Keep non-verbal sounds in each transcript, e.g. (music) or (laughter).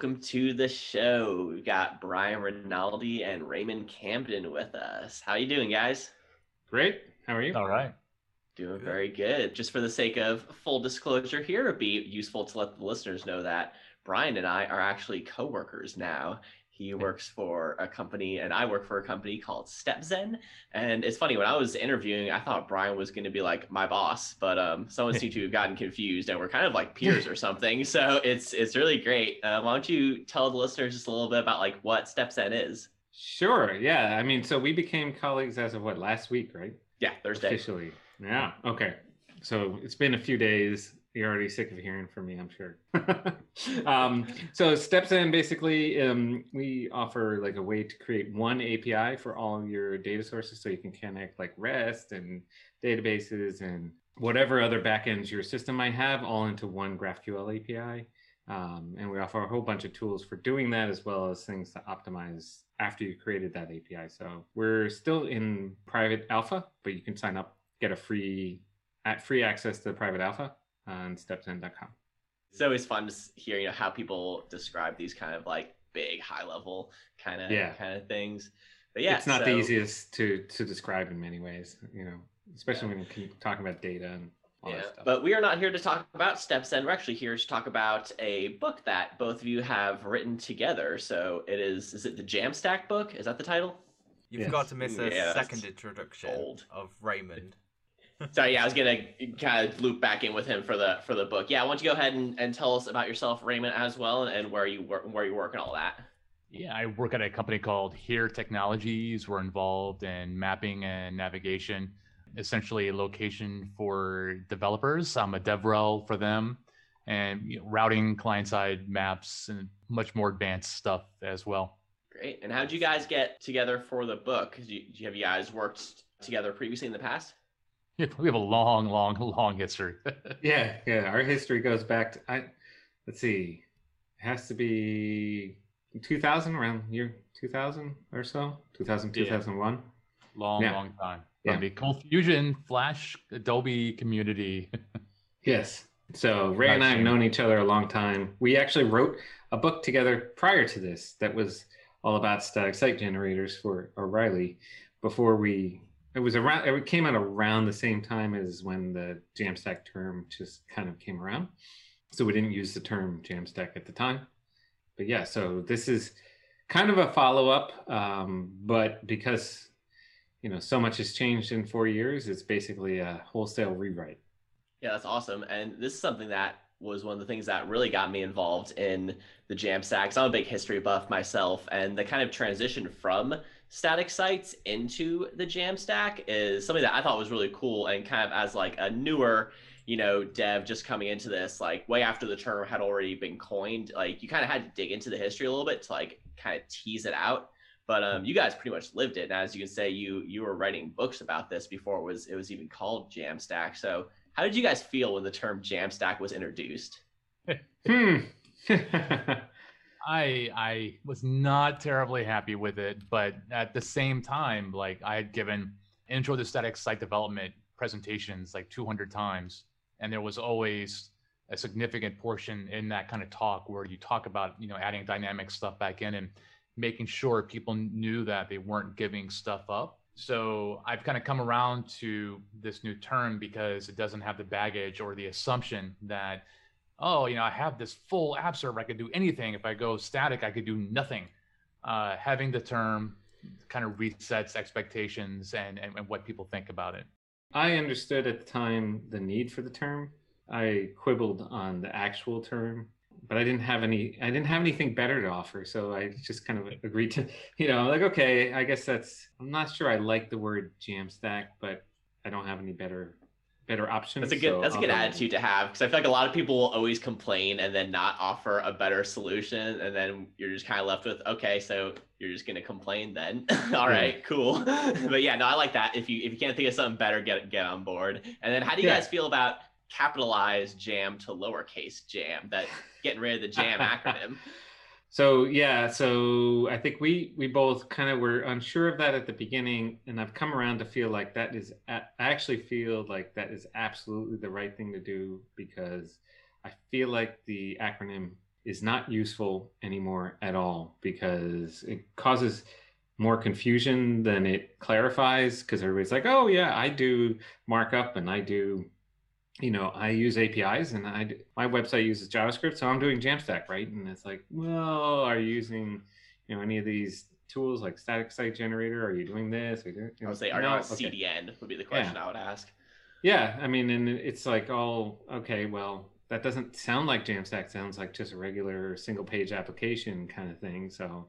welcome to the show. We've got Brian Rinaldi and Raymond Camden with us. How you doing, guys? Great. How are you? All right. Doing very good. Just for the sake of full disclosure here, it'd be useful to let the listeners know that Brian and I are actually coworkers now. He works for a company, and I work for a company called StepZen. And it's funny when I was interviewing, I thought Brian was going to be like my boss, but um, someone seemed (laughs) to have gotten confused, and we're kind of like peers or something. So it's it's really great. Uh, why don't you tell the listeners just a little bit about like what StepZen is? Sure. Yeah. I mean, so we became colleagues as of what last week, right? Yeah, Thursday. Officially. Yeah. Okay. So it's been a few days. You're already sick of hearing from me, I'm sure. (laughs) um, so StepZen basically, um, we offer like a way to create one API for all your data sources, so you can connect like REST and databases and whatever other backends your system might have, all into one GraphQL API. Um, and we offer a whole bunch of tools for doing that, as well as things to optimize after you created that API. So we're still in private alpha, but you can sign up, get a free at free access to private alpha on stepzen.com. It's always fun to hear, you know, how people describe these kind of like big, high level kind of Yeah. kind of things. But yeah, it's not the easiest to to describe in many ways, you know, especially when you're talking about data and all Yeah, stuff. but we are not here to talk about StepZen. We're actually here to talk about a book that both of you have written together. So it is, is it the Jamstack book? Is that the title? You Yes. forgot to miss a Yeah, second introduction bold. of Raymond. Sorry, yeah, I was gonna kind of loop back in with him for the for the book. Yeah, why don't you go ahead and, and tell us about yourself, Raymond, as well, and, and where you work, where you work, and all that. Yeah, I work at a company called Here Technologies. We're involved in mapping and navigation, essentially a location for developers. I'm a DevRel for them, and you know, routing client-side maps and much more advanced stuff as well. Great. And how did you guys get together for the book? you, have you guys worked together previously in the past? We have a long, long, long history. (laughs) yeah, yeah, our history goes back to I let's see. It has to be 2000 around year 2000 or so, 2000 Yeah. 2001. long, Yeah. long time. Yeah. The ColdFusion, Flash, Adobe community. (laughs) Yes. So Ray and I have known each other a long time. We actually wrote a book together prior to this that was all about static site generators for O'Reilly before we it was around it came out around the same time as when the Jamstack term just kind of came around. So we didn't use the term Jamstack at the time. But yeah, so this is kind of a follow-up um, but because you know so much has changed in 4 years, it's basically a wholesale rewrite. Yeah, that's awesome. And this is something that was one of the things that really got me involved in the Jamstack. I'm a big history buff myself, and the kind of transition from static sites into the Jamstack is something that I thought was really cool. And kind of as like a newer, you know, dev just coming into this, like way after the term had already been coined, like you kind of had to dig into the history a little bit to like kind of tease it out. But um, you guys pretty much lived it, and as you can say, you you were writing books about this before it was it was even called Jamstack. So how did you guys feel when the term Jamstack was introduced? Hmm. (laughs) I I was not terribly happy with it, but at the same time, like I had given intro to static site development presentations like 200 times, and there was always a significant portion in that kind of talk where you talk about you know adding dynamic stuff back in and making sure people knew that they weren't giving stuff up. So I've kind of come around to this new term because it doesn't have the baggage or the assumption that oh, you know, I have this full app server. I could do anything. If I go static, I could do nothing. Uh, having the term kind of resets expectations and, and, and what people think about it. I understood at the time the need for the term. I quibbled on the actual term, but I didn't have any. I didn't have anything better to offer, so I just kind of agreed to, you know, like okay, I guess that's. I'm not sure I like the word Jamstack, but I don't have any better better options. That's a good so that's a good go- attitude to have because I feel like a lot of people will always complain and then not offer a better solution, and then you're just kind of left with okay, so you're just gonna complain then. (laughs) All right, cool. (laughs) but yeah, no, I like that. If you if you can't think of something better, get get on board. And then how do you Yeah. guys feel about capitalized jam to lowercase jam? That getting rid of the jam acronym. (laughs) So yeah, so I think we we both kind of were unsure of that at the beginning, and I've come around to feel like that is i actually feel like that is absolutely the right thing to do because I feel like the acronym is not useful anymore at all because it causes more confusion than it clarifies because everybody's like, oh yeah, I do markup and I do, you know, I use APIs and I my website uses JavaScript, so I'm doing Jamstack, right? And it's like, well, are you using, you know, any of these tools like static site generator? Are you doing this? Are you doing, I would say, are no, you on okay. CDN? Would be the question I would ask. Yeah, I mean, and it's like all okay. Well, that doesn't sound like Jamstack. Sounds like just a regular single page application kind of thing. So,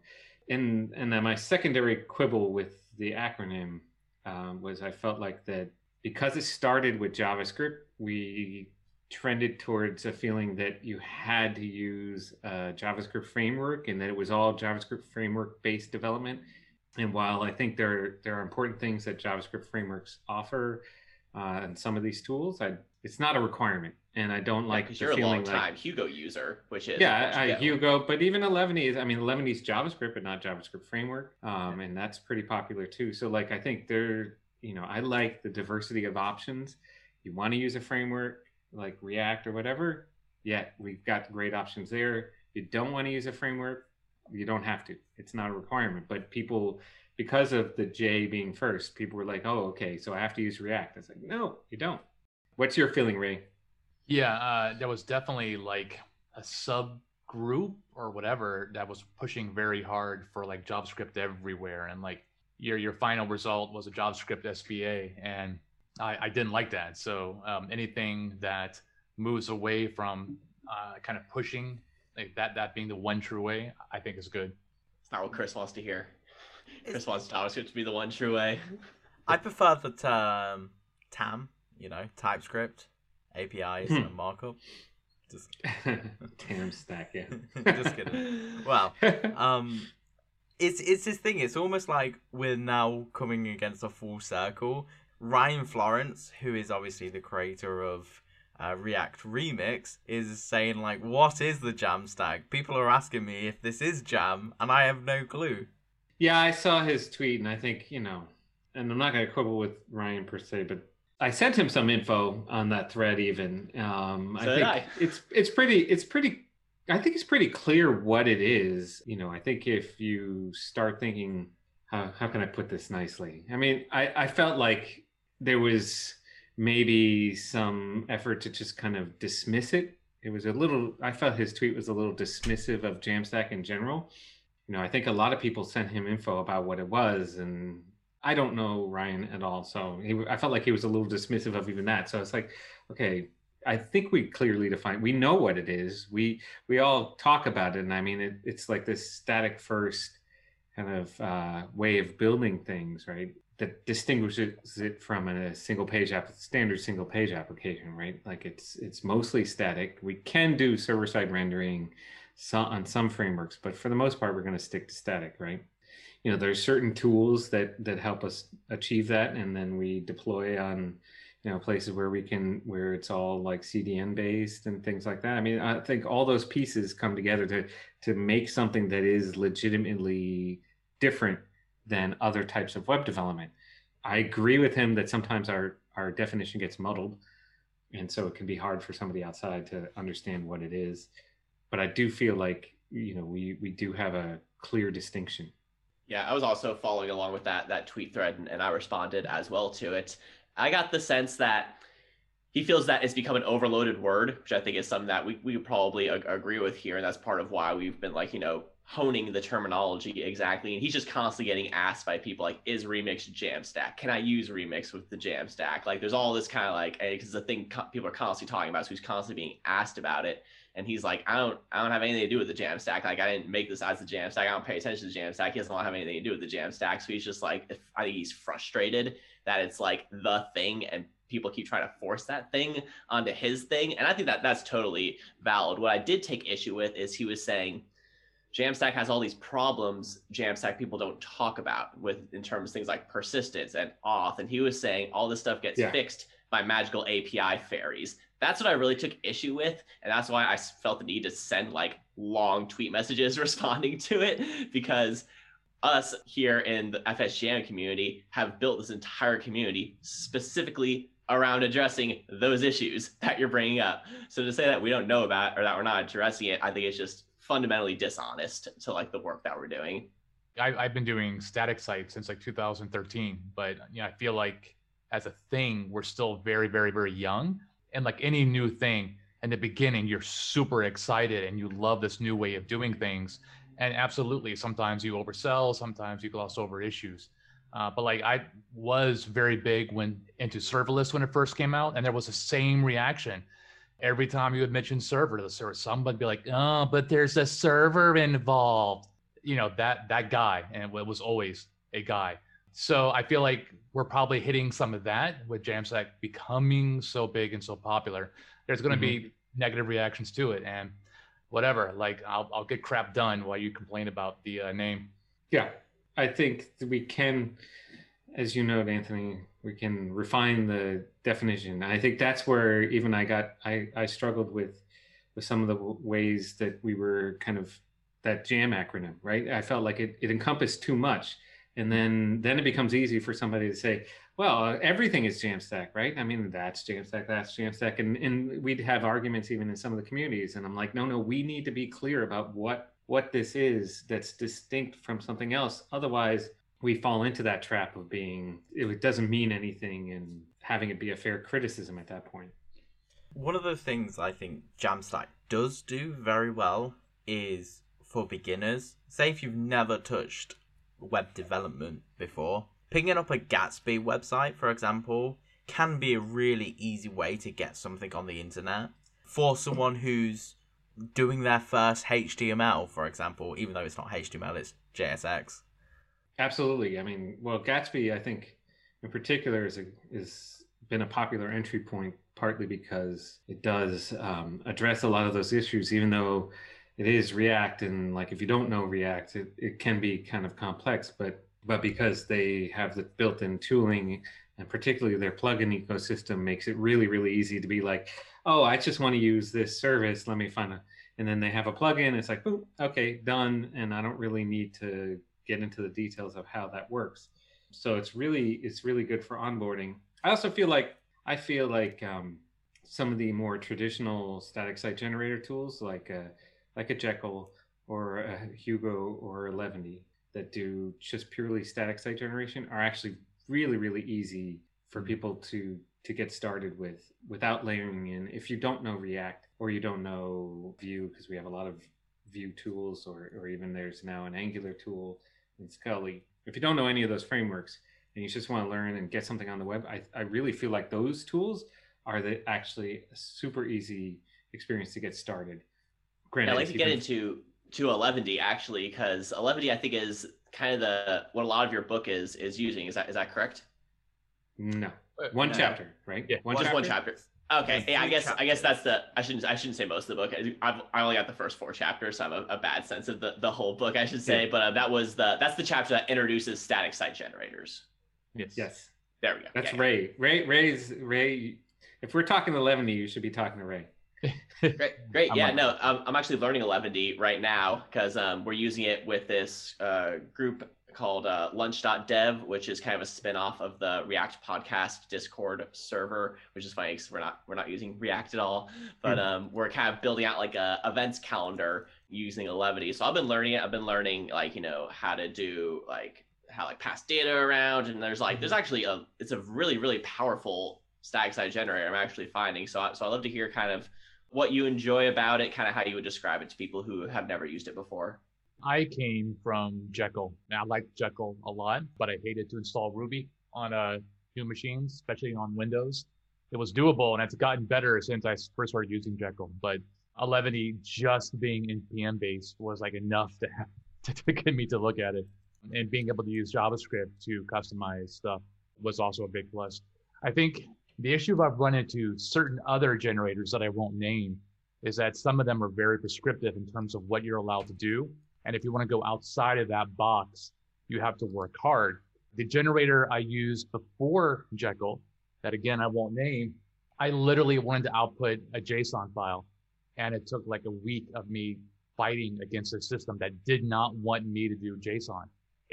and and then my secondary quibble with the acronym um, was I felt like that because it started with JavaScript, we trended towards a feeling that you had to use a JavaScript framework and that it was all JavaScript framework based development. And while I think there there are important things that JavaScript frameworks offer uh, and some of these tools, I it's not a requirement, and I don't like because the you're a long time like Hugo user, which is yeah, I, Hugo, but even Eleventy is, I mean, Eleventy is JavaScript, but not JavaScript framework. Um, and that's pretty popular too. So like, I think there, you know, I like the diversity of options. You want to use a framework like React or whatever. Yeah, we've got great options there. You don't want to use a framework. You don't have to. It's not a requirement, but people, because of the J being first, people were like, oh, okay, so I have to use React. I was like, no, you don't. What's your feeling, Ray? Yeah, uh, there was definitely like a subgroup or whatever that was pushing very hard for like JavaScript everywhere, and like your your final result was a JavaScript SPA, and I, I didn't like that. So um, anything that moves away from uh, kind of pushing like that that being the one true way, I think is good. It's not what Chris wants to hear. Chris wants JavaScript to be the one true way. I prefer the term TAM, you know, TypeScript, APIs, Hmm. and markup. Just, (laughs) Tam stack, yeah. (laughs) just kidding. Well, (laughs) um, it's it's this thing. It's almost like we're now coming against a full circle. Ryan Florence, who is obviously the creator of uh, React Remix, is saying like, "What is the Jam stack?" People are asking me if this is Jam, and I have no clue. Yeah, I saw his tweet, and I think you know, and I'm not going to quibble with Ryan per se, but I sent him some info on that thread. Even um, I So did think I. it's it's pretty it's pretty. I think it's pretty clear what it is. You know, I think if you start thinking, how how can I put this nicely? I mean, I I felt like there was maybe some effort to just kind of dismiss it. It was a little. I felt his tweet was a little dismissive of Jamstack in general you know, I think a lot of people sent him info about what it was, and I don't know Ryan at all. So he, I felt like he was a little dismissive of even that. So it's like, okay, I think we clearly define. We know what it is. We we all talk about it, and I mean, it, it's like this static first kind of uh, way of building things, right? That distinguishes it from a single page app, standard single page application, right? Like it's it's mostly static. We can do server side rendering on some frameworks, but for the most part, we're going to stick to static, right? You know, there's certain tools that that help us achieve that, and then we deploy on you know places where we can where it's all like CDN based and things like that. I mean, I think all those pieces come together to to make something that is legitimately different than other types of web development. I agree with him that sometimes our our definition gets muddled, and so it can be hard for somebody outside to understand what it is but I do feel like you know we we do have a clear distinction. Yeah, I was also following along with that that tweet thread, and, and I responded as well to it. I got the sense that he feels that it's become an overloaded word, which I think is something that we we probably ag- agree with here, and that's part of why we've been like you know honing the terminology exactly. And he's just constantly getting asked by people like, "Is Remix Jamstack? Can I use Remix with the Jamstack?" Like, there's all this kind of like eh, because the thing co- people are constantly talking about, so he's constantly being asked about it and he's like, I don't, I don't have anything to do with the Jamstack. Like, I didn't make this as the Jamstack. I don't pay attention to the Jamstack. He doesn't want to have anything to do with the Jamstack. So he's just like, if, I think he's frustrated that it's like the thing, and people keep trying to force that thing onto his thing. And I think that that's totally valid. What I did take issue with is he was saying. Jamstack has all these problems Jamstack people don't talk about with in terms of things like persistence and auth. And he was saying all this stuff gets Yeah. fixed by magical API fairies that's what I really took issue with, and that's why I felt the need to send like long tweet messages (laughs) responding to it because us here in the FSJam community have built this entire community specifically around addressing those issues (laughs) that you're bringing up. So to say that we don't know about or that we're not addressing it, I think it's just fundamentally dishonest to like the work that we're doing. I, I've been doing static sites since like 2013, but you know, I feel like as a thing, we're still very, very, very young. And like any new thing, in the beginning, you're super excited and you love this new way of doing things. And absolutely, sometimes you oversell, sometimes you gloss over issues. Uh, but like I was very big when into serverless when it first came out, and there was the same reaction. Every time you would mention server, the server, somebody be like, "Oh, but there's a server involved." You know that that guy, and it was always a guy. So I feel like we're probably hitting some of that with Jamstack becoming so big and so popular. There's going to mm-hmm. be negative reactions to it, and whatever. Like I'll I'll get crap done while you complain about the uh, name. Yeah, I think we can, as you know, Anthony, we can refine the definition. I think that's where even I got I I struggled with with some of the ways that we were kind of that jam acronym right i felt like it, it encompassed too much and then then it becomes easy for somebody to say well everything is jamstack right? I mean that's jamstack that's jamstack and and we'd have arguments even in some of the communities and i'm like no no we need to be clear about what what this is that's distinct from something else. Otherwise we fall into that trap of being it doesn't mean anything and having it be a fair criticism at that point. One of the things i think jamstack does do very well is for beginners say if you've never touched web development before. Picking up a Gatsby website, for example, can be a really easy way to get something on the internet. For someone who's doing their first HTML, for example, even though it's not HTML, it's JSX. Absolutely. I mean, well, Gatsby, I think, in particular, is a, is been a popular entry point partly because it does um, address a lot of those issues, even though it is React, and like if you don't know React, it, it can be kind of complex. But but because they have the built-in tooling, and particularly their plugin ecosystem, makes it really really easy to be like, oh, I just want to use this service. Let me find a, and then they have a plugin. It's like, boom, okay, done, and I don't really need to get into the details of how that works. So it's really it's really good for onboarding. I also feel like I feel like um, some of the more traditional static site generator tools like uh, like a Jekyll or a Hugo or a Eleventy that do just purely static site generation are actually really really easy for mm-hmm. people to to get started with without layering in. If you don't know react or you don't know vue because we have a lot of vue tools or, or even there's now an angular tool in scully. If you don't know any of those frameworks and you just want to learn and get something on the web i, I really feel like those tools are the actually a super easy experience to get started Granted, I'd like to get into to Eleventy actually, because Eleventy I think is kind of the what a lot of your book is is using. Is that is that correct? No, one no. chapter, right? Yeah, one just chapter? one chapter. Okay, yeah, I guess chapters. I guess that's the I shouldn't I shouldn't say most of the book. I've I only got the first four chapters, so I have a, a bad sense of the, the whole book, I should say. Yeah. But uh, that was the that's the chapter that introduces static site generators. Yes. Yes. There we go. That's yeah, Ray. Yeah. Ray. Ray's Ray. If we're talking Eleventy, you should be talking to Ray great, great. Yeah, no, I'm, I'm actually learning Eleventy right now because um, we're using it with this uh, group called uh, Lunch.dev, which is kind of a spin-off of the React podcast Discord server, which is funny because we're not we're not using React at all, but hmm. um, we're kind of building out like a events calendar using Eleventy. So I've been learning it. I've been learning like you know how to do like how like pass data around, and there's like there's mm-hmm. actually a it's a really really powerful static site generator. I'm actually finding so I, so I love to hear kind of what you enjoy about it, kind of how you would describe it to people who have never used it before. I came from Jekyll. Now, I liked Jekyll a lot, but I hated to install Ruby on uh, new machines, especially on Windows. It was doable, and it's gotten better since I first started using Jekyll. But Eleventy just being npm based was like enough to have (laughs) to get me to look at it, and being able to use JavaScript to customize stuff was also a big plus. I think the issue I've run into certain other generators that I won't name is that some of them are very prescriptive in terms of what you're allowed to do. And if you want to go outside of that box, you have to work hard. The generator I used before Jekyll, that again I won't name, I literally wanted to output a JSON file. And it took like a week of me fighting against a system that did not want me to do JSON,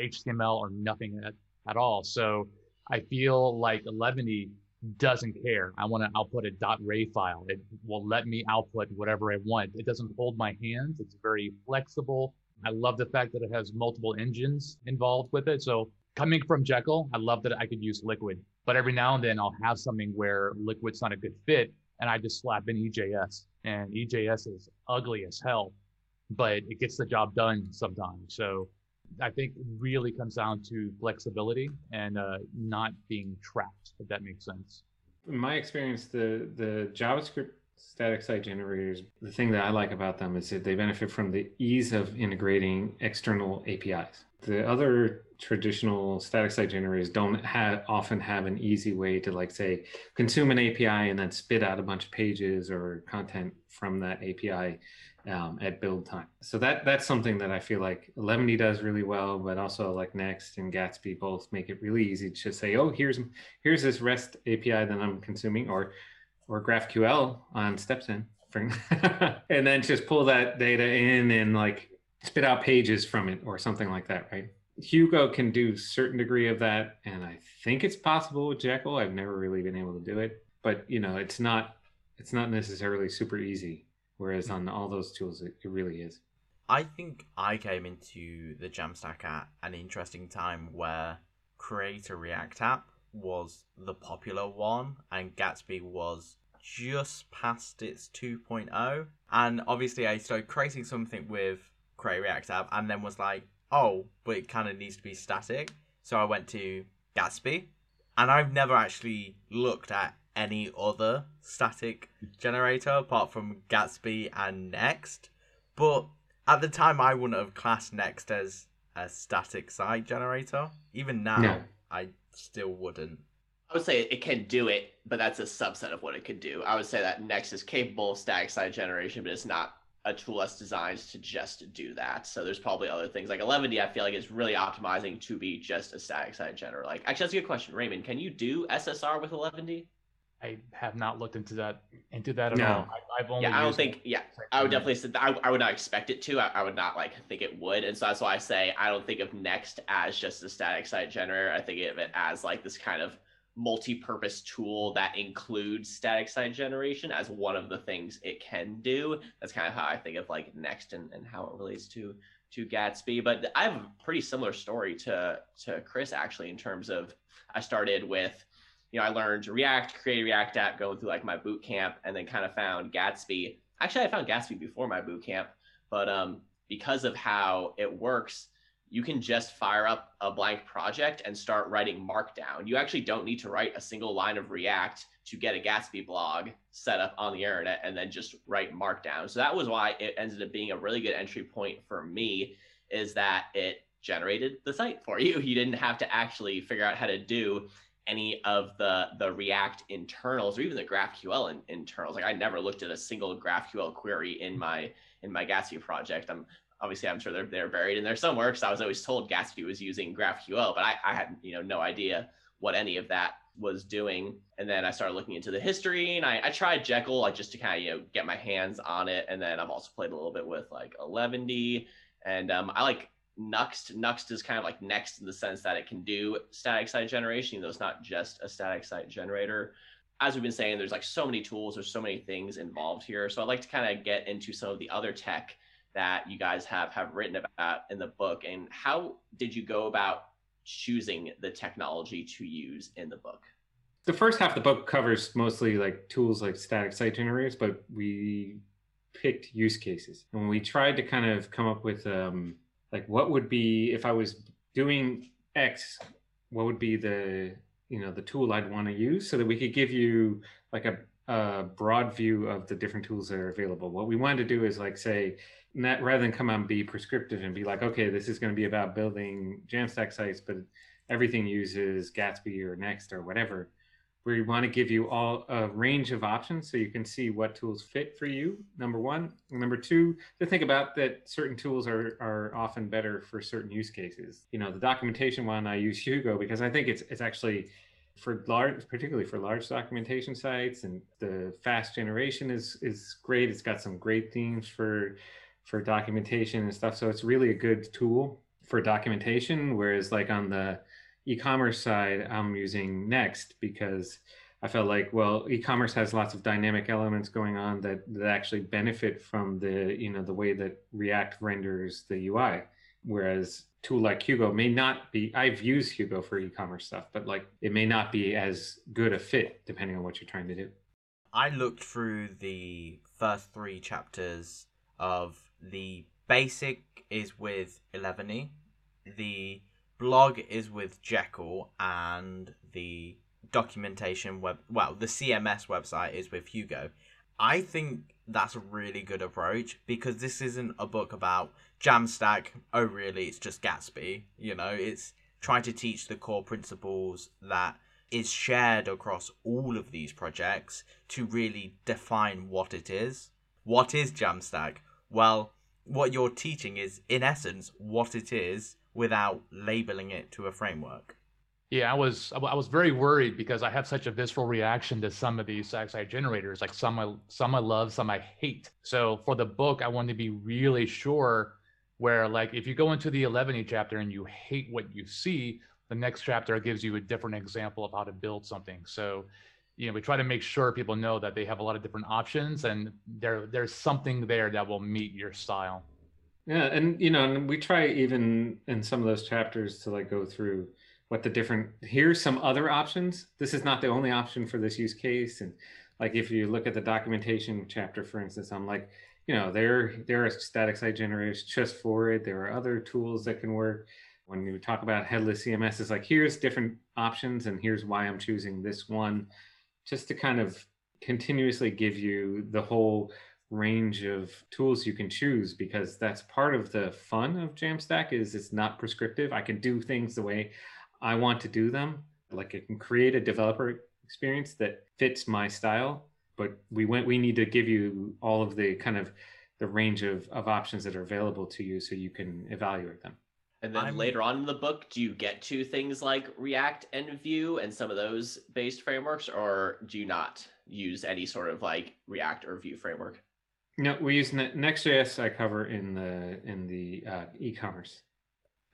HTML or nothing at, at all. So I feel like Eleventy doesn't care. I want to output a .ray file. It will let me output whatever I want. It doesn't hold my hands. It's very flexible. I love the fact that it has multiple engines involved with it. So coming from Jekyll, I love that I could use Liquid. But every now and then I'll have something where Liquid's not a good fit, and I just slap in EJS. And EJS is ugly as hell, but it gets the job done sometimes. So I think really comes down to flexibility and uh, not being trapped, if that makes sense. In my experience, the the JavaScript static site generators, the thing that I like about them is that they benefit from the ease of integrating external APIs. The other traditional static site generators don't have often have an easy way to like say consume an API and then spit out a bunch of pages or content from that API um, at build time. So that that's something that I feel like Eleventy does really well, but also like Next and Gatsby both make it really easy to say, oh, here's here's this REST API that I'm consuming, or or GraphQL on StepZen, (laughs) and then just pull that data in and like spit out pages from it or something like that, right? Hugo can do certain degree of that, and I think it's possible with Jekyll. I've never really been able to do it, but you know, it's not it's not necessarily super easy Whereas hmm. on all those tools, it, it really is. I think I came into the Jamstack at an interesting time where Create a React App was the popular one, and Gatsby was just past its 2.0. And obviously, I started creating something with Create React App, and then was like, oh, but it kind of needs to be static. So I went to Gatsby, and I've never actually looked at any other static generator apart from Gatsby and Next. But at the time, I wouldn't have classed Next as a static site generator. Even now, no. I still wouldn't. I would say it can do it, but that's a subset of what it could do. I would say that Next is capable of static site generation, but it's not a tool that's designed to just do that. So there's probably other things like Eleventy. I feel like is really optimizing to be just a static site generator. Like actually, that's a good question, Raymond. Can you do SSR with Eleventy? I have not looked into that into that at no. all. I, have only yeah, I don't think yeah. I would definitely say I, I would not expect it to. I, I, would not like think it would, and so that's why I say I don't think of Next as just a static site generator. I think of it as like this kind of multi-purpose tool that includes static site generation as one of the things it can do. That's kind of how I think of like Next and, and how it relates to to Gatsby. But I have a pretty similar story to to Chris actually in terms of I started with you know, I learned React, create a React app going through like my boot camp, and then kind of found Gatsby. Actually, I found Gatsby before my boot camp, but um, because of how it works, you can just fire up a blank project and start writing Markdown. You actually don't need to write a single line of React to get a Gatsby blog set up on the internet and then just write Markdown. So that was why it ended up being a really good entry point for me, is that it generated the site for you. (laughs) You didn't have to actually figure out how to do any of the the React internals or even the GraphQL in, internals. Like I never looked at a single GraphQL query in my in my Gatsby project. I'm obviously I'm sure they're they're buried in there somewhere because I was always told Gatsby was using GraphQL, but I, I had you know no idea what any of that was doing. And then I started looking into the history and I, I tried Jekyll like just to kind of you know get my hands on it. And then I've also played a little bit with like Eleventy and um, I like Nuxt. Nuxt is kind of like next in the sense that it can do static site generation, though it's not just a static site generator. As we've been saying, there's like so many tools, there's so many things involved here. So I'd like to kind of get into some of the other tech that you guys have have written about in the book and how did you go about choosing the technology to use in the book? The first half of the book covers mostly like tools like static site generators, but we picked use cases and we tried to kind of come up with um, like what would be if I was doing X, what would be the you know the tool I'd want to use so that we could give you like a, a broad view of the different tools that are available. What we wanted to do is like say not, rather than come out and be prescriptive and be like, okay, this is going to be about building Jamstack sites, but everything uses Gatsby or Next or whatever we want to give you all a range of options so you can see what tools fit for you number one. And number two to think about that certain tools are, are often better for certain use cases. You know the documentation one i use hugo because i think it's it's actually for large particularly for large documentation sites and the fast generation is is great. It's got some great themes for for documentation and stuff. So it's really a good tool for documentation whereas like on the e-commerce side, I'm using Next because I felt like, well, e-commerce has lots of dynamic elements going on that, that actually benefit from the, you know, the way that React renders the UI. Whereas tool like Hugo may not be, I've used Hugo for e-commerce stuff, but like it may not be as good a fit depending on what you're trying to do. I looked through the first three chapters of the basic is with Eleventy, the blog is with Jekyll, and the documentation web well the cms website is with hugo. I think that's a really good approach because this isn't a book about jamstack. Oh really? It's just gatsby you know? It's trying to teach the core principles that is shared across all of these projects to really define what it is. What is jamstack? Well what you're teaching is in essence what it is without labeling it to a framework yeah, I was I was very worried because I have such a visceral reaction to some of these XI generators. Like some I some I love, some I hate. So for the book, I wanted to be really sure where like if you go into the Eleventy chapter and you hate what you see, the next chapter gives you a different example of how to build something. So you know, we try to make sure people know that they have a lot of different options and there there's something there that will meet your style. Yeah, and you know, and we try even in some of those chapters to like go through what the different here's some other options. This is not the only option for this use case and like if you look at the documentation chapter for instance i'm like you know there there are static site generators just for it. There are other tools that can work. When you talk about headless cms it's like here's different options and here's why i'm choosing this one just to kind of continuously give you the whole range of tools you can choose because that's part of the fun of jamstack is it's not prescriptive i can do things the way I want to do them. Like I can create a developer experience that fits my style, but we went we need to give you all of the kind of the range of, of options that are available to you so you can evaluate them. And then I'm... later on in the book, do you get to things like React and Vue and some of those based frameworks, or do you not use any sort of like React or Vue framework? No, we use Next.js. I cover in the in the uh, e-commerce.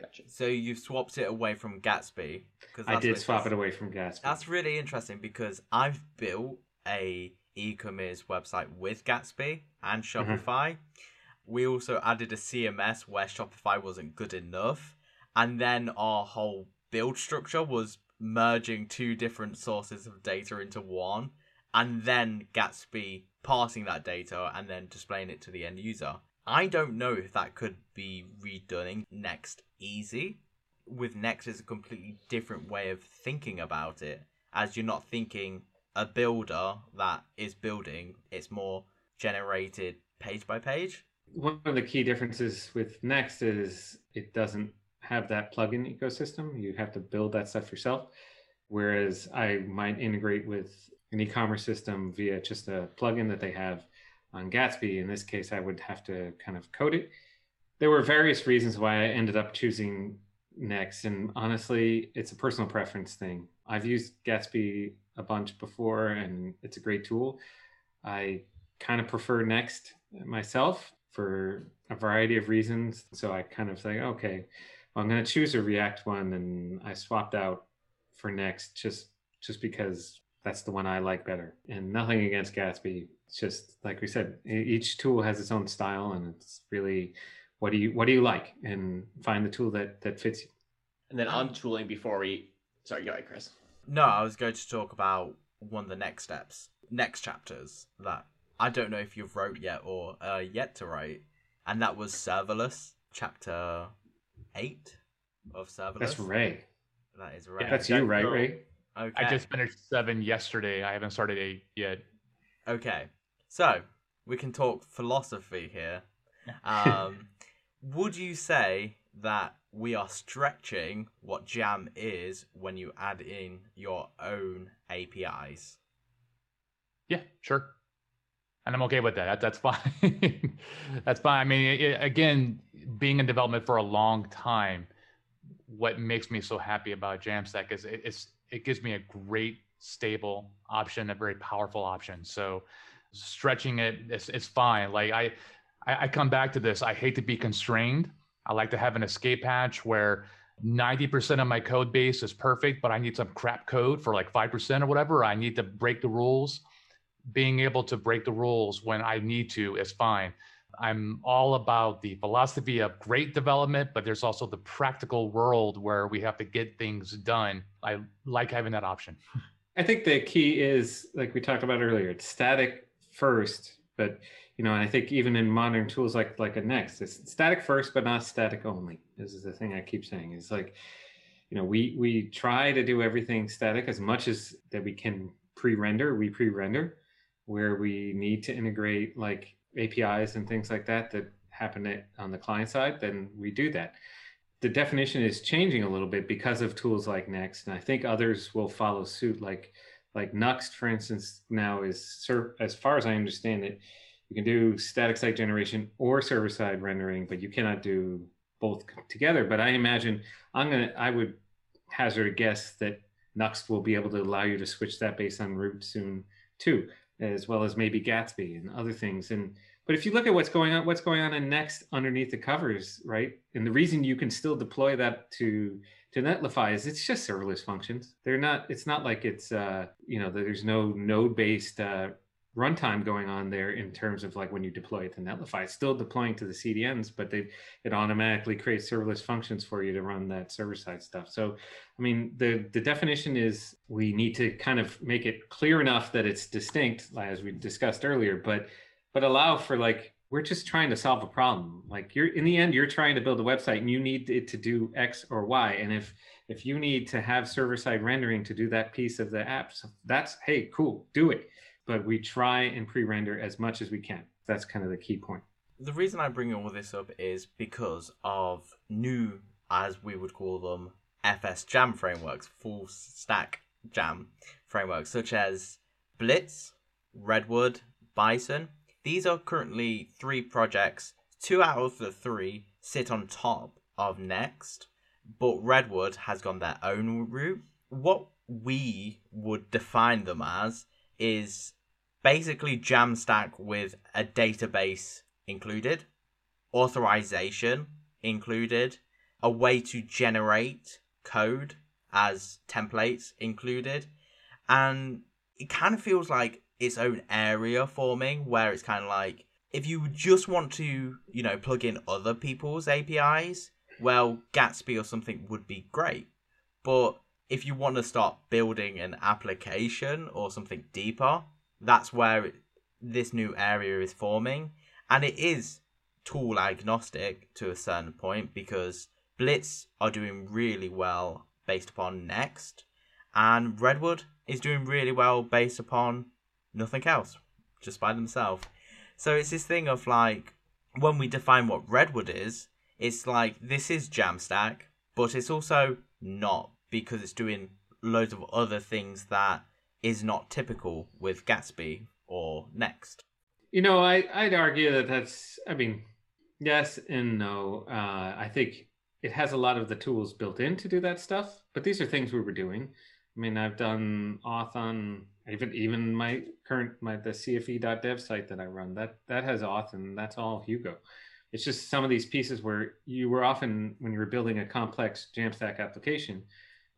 Gotcha. So you've swapped it away from Gatsby. Cause I did swap it away from Gatsby. That's really interesting because I've built a e-commerce website with Gatsby and mm-hmm. Shopify. Mm-hmm. We also added a CMS where Shopify wasn't good enough, and then our whole build structure was merging two different sources of data into one, and then Gatsby parsing that data and then displaying it to the end user. I don't know if that could be redone in next easy. With Next, it's a completely different way of thinking about it, as you're not thinking a builder that is building, it's more generated page by page. One of the key differences with Next is it doesn't have that plugin ecosystem. You have to build that stuff yourself. Whereas I might integrate with an e commerce system via just a plugin that they have on Gatsby. In this case, I would have to kind of code it. There were various reasons why I ended up choosing Next, and honestly, it's a personal preference thing. I've used Gatsby a bunch before, and it's a great tool. I kind of prefer Next myself for a variety of reasons. So I kind of say, okay, well, I'm going to choose a React one, and I swapped out for Next just just because that's the one I like better. And nothing against Gatsby. It's just like we said, each tool has its own style, and it's really what do you what do you like, and find the tool that that fits you. And then on tooling, before we sorry, go ahead, Chris. No, I was going to talk about one of the next steps, next chapters that I don't know if you've wrote yet or uh, yet to write, and that was serverless, chapter eight of serverless. That's Ray. That is Ray. That's you, right, Ray? Okay. I just finished seven yesterday. I haven't started eight yet. Okay, so we can talk philosophy here. (laughs) Um, would you say that we are stretching what Jam is when you add in your own APIs? Yeah, sure. And I'm okay with that. that that's fine. (laughs) that's fine. I mean, it, again, being in development for a long time, what makes me so happy about Jamstack is it, it's it gives me a great stable option, a very powerful option. So stretching it, it is, is fine. Like I, I, I come back to this. I hate to be constrained. I like to have an escape hatch where 90% of my code base is perfect, but I need some crap code for like 5% or whatever. I need to break the rules. Being able to break the rules when I need to is fine. I'm all about the philosophy of great development, but there's also the practical world where we have to get things done. I like having that option. I think the key is, like we talked about earlier, it's static first, but you know, I think even in modern tools like like a Next, it's static first, but not static only. This is the thing I keep saying. It's like, you know, we we try to do everything static as much as that we can pre-render. We pre-render where we need to integrate like APIs and things like that that happen on the client side, then we do that. The definition is changing a little bit because of tools like Next, and I think others will follow suit. Like like Nuxt, for instance, now is as far as I understand it, you can do static site generation or server side rendering, but you cannot do both together. But I imagine I'm gonna I would hazard a guess that Nuxt will be able to allow you to switch that based on route soon too as well as maybe Gatsby and other things. And but if you look at what's going on, what's going on in Next underneath the covers, right? And the reason you can still deploy that to to Netlify is it's just serverless functions. They're not. It's not like it's uh, you know there's no node based uh, runtime going on there in terms of like when you deploy it to Netlify. It's still deploying to the CDNs, but they, it automatically creates serverless functions for you to run that server side stuff. So, I mean, the, the definition is we need to kind of make it clear enough that it's distinct, as we discussed earlier, but but allow for like we're just trying to solve a problem. Like you're in the end, you're trying to build a website and you need it to do X or Y. And if if you need to have server side rendering to do that piece of the app, so that's hey, cool, do it but we try and pre-render as much as we can. That's kind of the key point. The reason I bring all this up is because of new, as we would call them, FS Jam frameworks, full stack Jam frameworks, such as Blitz, Redwood, Bison. These are currently three projects. Two out of the three sit on top of Next, but Redwood has gone their own route. What we would define them as is basically Jamstack with a database included, authorization included, a way to generate code as templates included, and it kind of feels like its own area forming where it's kind of like if you just want to, you know, plug in other people's APIs, well, Gatsby or something would be great. But if you want to start building an application or something deeper, that's where it, this new area is forming. And it is tool agnostic to a certain point because Blitz are doing really well based upon Next, and Redwood is doing really well based upon nothing else, just by themselves. So it's this thing of like, when we define what Redwood is, it's like this is Jamstack, but it's also not because it's doing loads of other things that is not typical with Gatsby or Next. You know, I, I'd argue that that's, I mean, yes and no. Uh, I think it has a lot of the tools built in to do that stuff, but these are things we were doing. I mean, I've done auth on even even my current my the CFE.dev site that I run that that has auth and that's all Hugo. It's just some of these pieces where you were often when you were building a complex Jamstack application,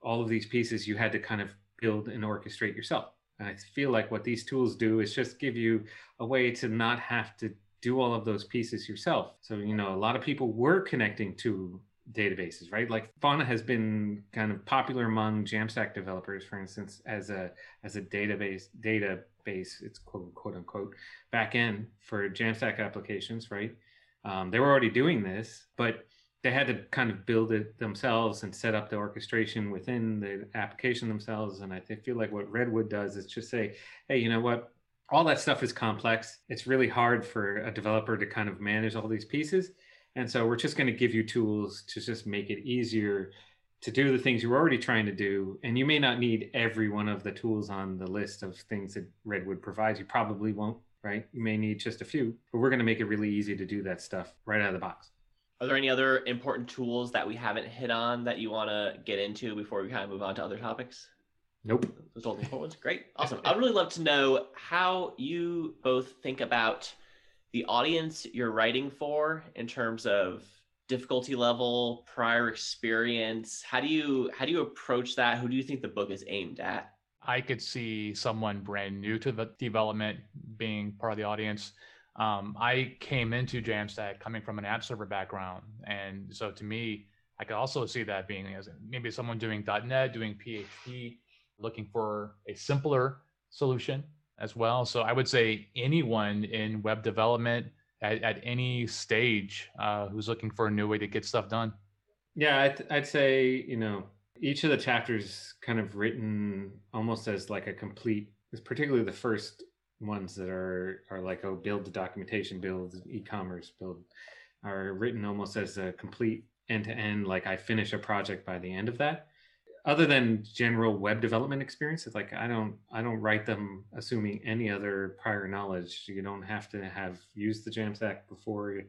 all of these pieces you had to kind of build and orchestrate yourself. And I feel like what these tools do is just give you a way to not have to do all of those pieces yourself. So, you know, a lot of people were connecting to databases, right? Like Fauna has been kind of popular among Jamstack developers, for instance, as a as a database database, it's quote quote unquote backend for Jamstack applications, right? Um, they were already doing this, but they had to kind of build it themselves and set up the orchestration within the application themselves. And I feel like what Redwood does is just say, hey, you know what? All that stuff is complex. It's really hard for a developer to kind of manage all these pieces. And so we're just going to give you tools to just make it easier to do the things you're already trying to do. And you may not need every one of the tools on the list of things that Redwood provides. You probably won't, right? You may need just a few, but we're going to make it really easy to do that stuff right out of the box. Are there any other important tools that we haven't hit on that you want to get into before we kind of move on to other topics? Nope. Those are all the important ones. Great. (laughs) Awesome. I'd really love to know how you both think about the audience you're writing for in terms of difficulty level, prior experience? How do you how do you approach that? Who do you think the book is aimed at? I could see someone brand new to the development being part of the audience. Um, I came into Jamstack coming from an app server background, and so to me, I could also see that being as maybe someone doing .NET, doing PHP, looking for a simpler solution as well. So I would say anyone in web development at, at any stage uh, who's looking for a new way to get stuff done. Yeah, I'd, I'd say, you know, each of the chapters kind of written almost as like a complete, particularly the first ones that are are like oh build the documentation build e-commerce build are written almost as a complete end to end like i finish a project by the end of that. Other than general web development experience it's like i don't i don't write them assuming any other prior knowledge. You don't have to have used the jamstack before.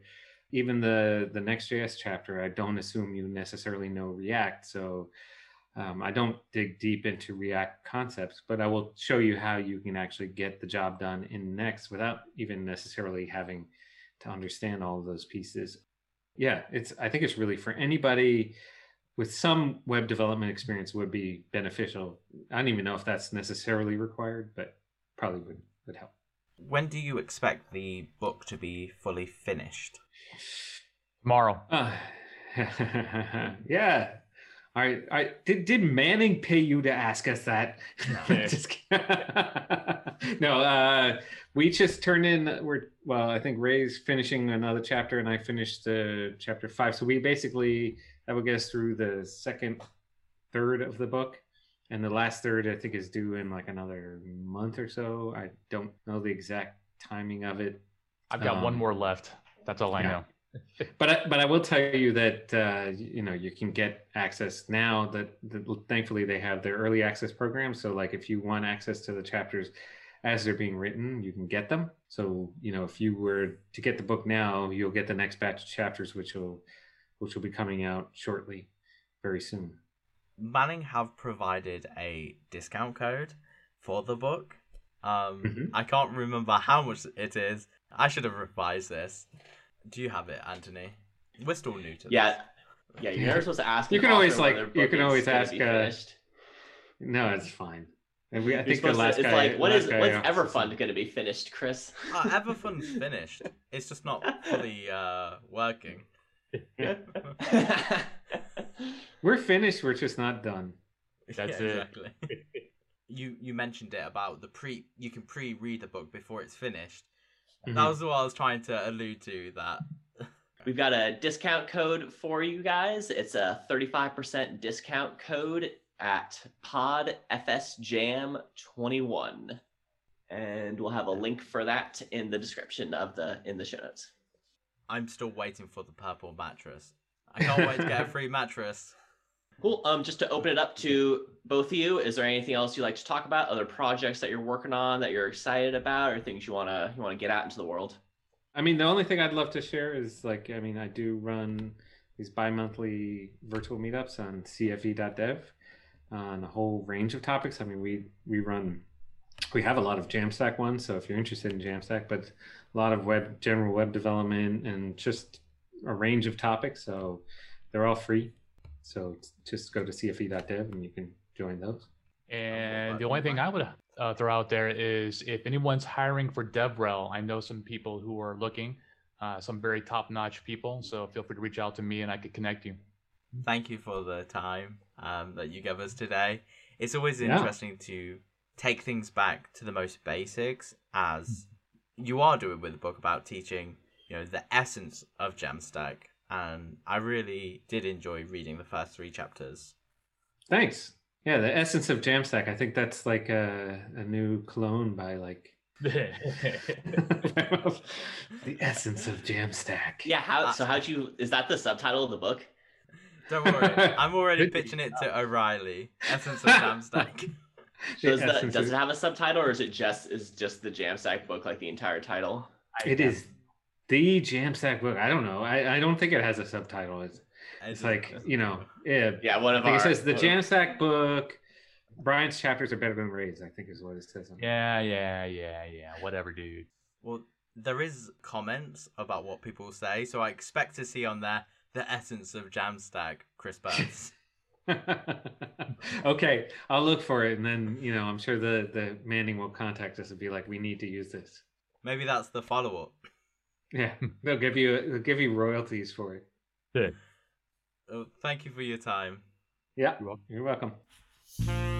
Even the the next.js chapter i don't assume you necessarily know react so um, I don't dig deep into React concepts, but I will show you how you can actually get the job done in Next without even necessarily having to understand all of those pieces. Yeah, it's. I think it's really for anybody with some web development experience would be beneficial. I don't even know if that's necessarily required, but probably would would help. When do you expect the book to be fully finished? Tomorrow. Uh, (laughs) yeah, I, I did. Did Manning pay you to ask us that? (laughs) just (laughs) no. Uh, we just turned in. We're well. I think Ray's finishing another chapter, and I finished uh, chapter five. So we basically that would get us through the second third of the book, and the last third I think is due in like another month or so. I don't know the exact timing of it. I've got um, one more left. That's all I yeah. know but I, but I will tell you that uh, you know you can get access now that, that, thankfully they have their early access program. So like if you want access to the chapters as they're being written, you can get them. So you know if you were to get the book now, you'll get the next batch of chapters, which will which will be coming out shortly, very soon. Manning have provided a discount code for the book. Um, mm-hmm. I can't remember how much it is. I should have revised this. Do you have it, Anthony? We're still new to yeah. this. Yeah, yeah. you're never supposed to ask. You can always like you can always ask. Uh, no, it's fine. And we, I think the last to, guy. It's like what is what's Everfund going to be finished, Chris? Uh, Everfund's finished. It's just not fully (laughs) uh, working. (laughs) we're finished. We're just not done. (laughs) That's yeah, it. Exactly. you you mentioned it about the pre. You can pre-read the book before it's finished. Mm-hmm. That was what I was trying to allude to. That we've got a discount code for you guys. It's a 35% discount code at Pod FSJam 21, and we'll have a link for that in the description of the in the show notes. I'm still waiting for the purple mattress. I can't wait to get a free mattress. Cool. Um, just to open it up to both of you, is there anything else you'd like to talk about? Other projects that you're working on that you're excited about, or things you wanna you wanna get out into the world? I mean, the only thing I'd love to share is like, I mean, I do run these bi-monthly virtual meetups on CFE.dev on a whole range of topics. I mean, we we run we have a lot of Jamstack ones, so if you're interested in Jamstack, but a lot of web general web development and just a range of topics. So they're all free. So just go to cfe.dev and you can join those. And the only thing I would uh, throw out there is if anyone's hiring for DevRel, I know some people who are looking, uh, some very top notch people. So feel free to reach out to me and I could connect you. Thank you for the time um, that you gave us today. It's always interesting yeah. to take things back to the most basics as you are doing with a book about teaching, you know, the essence of Jamstack and I really did enjoy reading the first three chapters. Thanks. Yeah, the essence of Jamstack. I think that's like a, a new clone by like (laughs) the essence of Jamstack. Yeah, how so how'd you is that the subtitle of the book? Don't worry. (laughs) I'm already pitching it to oh. O'Reilly. Essence of (laughs) Jamstack. Does, the, does it have a subtitle or is it just is just the Jamstack book like the entire title? It is the Jamstack book. I don't know. I, I don't think it has a subtitle. It's, it's like you know, yeah, yeah. One of our, it says the Jamstack book. Brian's chapters are better than Ray's. I think is what it says. Yeah, yeah, yeah, yeah. Whatever, dude. Well, there is comments about what people say, so I expect to see on there the essence of Jamstack, Chris Burns. (laughs) (laughs) okay, I'll look for it, and then you know I'm sure the the Manning will contact us and be like, "We need to use this." Maybe that's the follow up. Yeah, (laughs) they'll give you they'll give you royalties for it. Yeah. Oh, thank you for your time. Yeah, You're welcome. you're welcome.